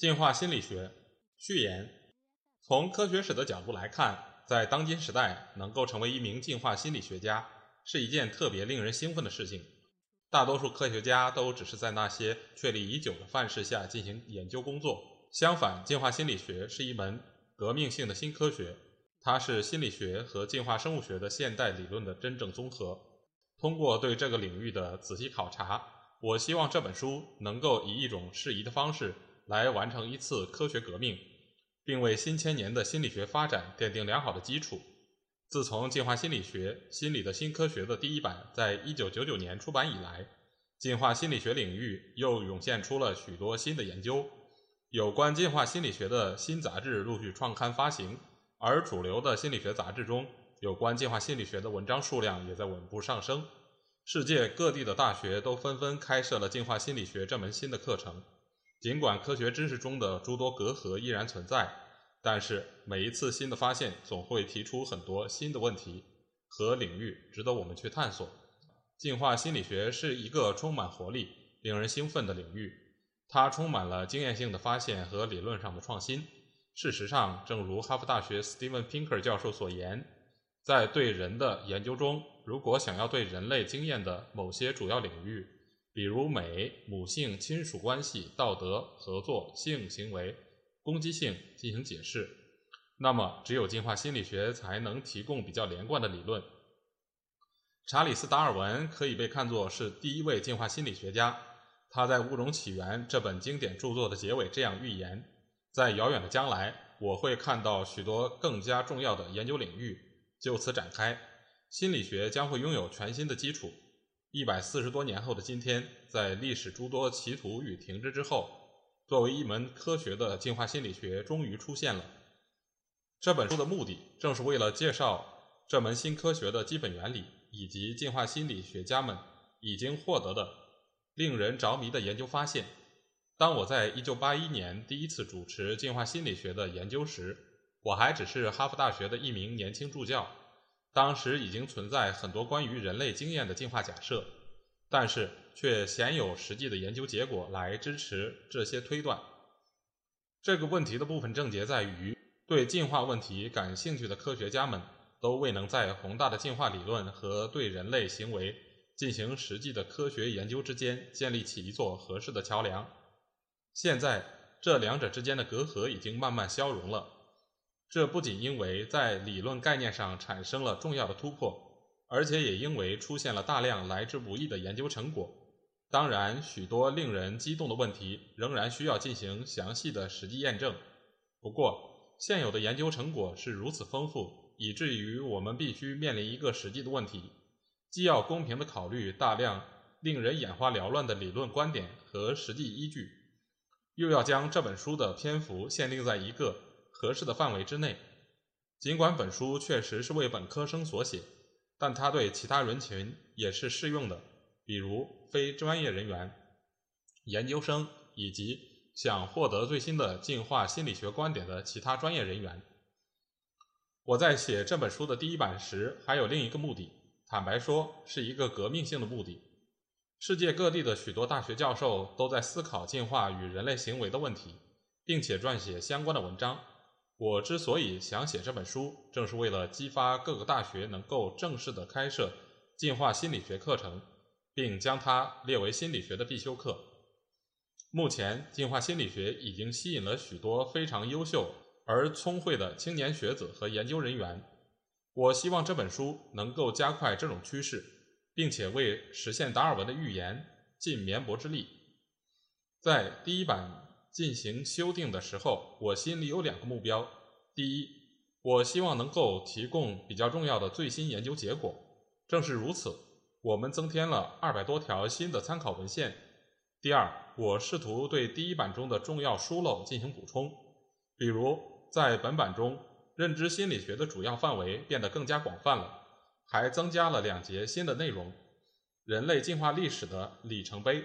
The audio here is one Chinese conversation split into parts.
进化心理学序言：从科学史的角度来看，在当今时代，能够成为一名进化心理学家是一件特别令人兴奋的事情。大多数科学家都只是在那些确立已久的范式下进行研究工作。相反，进化心理学是一门革命性的新科学。它是心理学和进化生物学的现代理论的真正综合。通过对这个领域的仔细考察，我希望这本书能够以一种适宜的方式来完成一次科学革命，并为新千年的心理学发展奠定良好的基础。自从《进化心理学：心理的新科学》的第一版在一九九九年出版以来，进化心理学领域又涌现出了许多新的研究。有关进化心理学的新杂志陆续创刊发行。而主流的心理学杂志中，有关进化心理学的文章数量也在稳步上升。世界各地的大学都纷纷开设了进化心理学这门新的课程。尽管科学知识中的诸多隔阂依然存在，但是每一次新的发现总会提出很多新的问题和领域，值得我们去探索。进化心理学是一个充满活力、令人兴奋的领域，它充满了经验性的发现和理论上的创新。事实上，正如哈佛大学 Steven Pinker 教授所言，在对人的研究中，如果想要对人类经验的某些主要领域，比如美、母性、亲属关系、道德、合作、性行为、攻击性进行解释，那么只有进化心理学才能提供比较连贯的理论。查理斯·达尔文可以被看作是第一位进化心理学家，他在《物种起源》这本经典著作的结尾这样预言。在遥远的将来，我会看到许多更加重要的研究领域就此展开，心理学将会拥有全新的基础。一百四十多年后的今天，在历史诸多歧途与停滞之后，作为一门科学的进化心理学终于出现了。这本书的目的正是为了介绍这门新科学的基本原理，以及进化心理学家们已经获得的令人着迷的研究发现。当我在1981年第一次主持进化心理学的研究时，我还只是哈佛大学的一名年轻助教。当时已经存在很多关于人类经验的进化假设，但是却鲜有实际的研究结果来支持这些推断。这个问题的部分症结在于，对进化问题感兴趣的科学家们都未能在宏大的进化理论和对人类行为进行实际的科学研究之间建立起一座合适的桥梁。现在，这两者之间的隔阂已经慢慢消融了。这不仅因为在理论概念上产生了重要的突破，而且也因为出现了大量来之不易的研究成果。当然，许多令人激动的问题仍然需要进行详细的实际验证。不过，现有的研究成果是如此丰富，以至于我们必须面临一个实际的问题：既要公平地考虑大量令人眼花缭乱的理论观点和实际依据。又要将这本书的篇幅限定在一个合适的范围之内。尽管本书确实是为本科生所写，但它对其他人群也是适用的，比如非专业人员、研究生以及想获得最新的进化心理学观点的其他专业人员。我在写这本书的第一版时，还有另一个目的，坦白说，是一个革命性的目的。世界各地的许多大学教授都在思考进化与人类行为的问题，并且撰写相关的文章。我之所以想写这本书，正是为了激发各个大学能够正式的开设进化心理学课程，并将它列为心理学的必修课。目前，进化心理学已经吸引了许多非常优秀而聪慧的青年学子和研究人员。我希望这本书能够加快这种趋势。并且为实现达尔文的预言尽绵薄之力。在第一版进行修订的时候，我心里有两个目标：第一，我希望能够提供比较重要的最新研究结果。正是如此，我们增添了二百多条新的参考文献，第二，我试图对第一版中的重要疏漏进行补充，比如在本版中，认知心理学的主要范围变得更加广泛了，还增加了两节新的内容：人类进化历史的里程碑。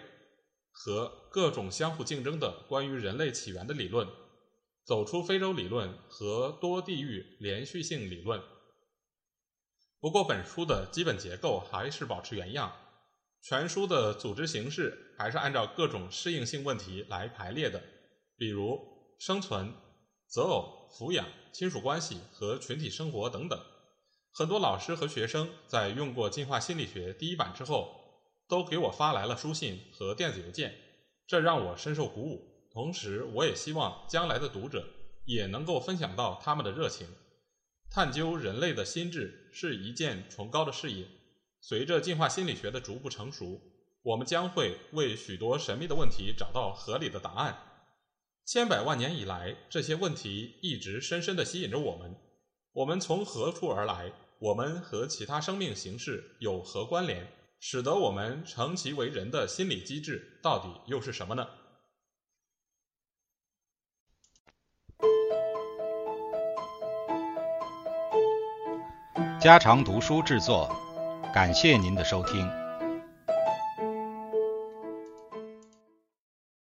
和各种相互竞争的关于人类起源的理论。走出非洲理论和多地域连续性理论。不过，本书的基本结构还是保持原样，全书的组织形式还是按照各种适应性问题来排列的，比如生存、择偶、抚养、亲属关系和群体生活等等。很多老师和学生在用过《进化心理学》第一版之后，都给我发来了书信和电子邮件，这让我深受鼓舞。同时，我也希望将来的读者也能够分享到他们的热情。探究人类的心智是一件崇高的事业。随着进化心理学的逐步成熟，我们将会为许多神秘的问题找到合理的答案。千百万年以来，这些问题一直深深地吸引着我们。我们从何处而来？我们和其他生命形式有何关联？使得我们成其为人的心理机制到底又是什么呢？家常读书制作，感谢您的收听。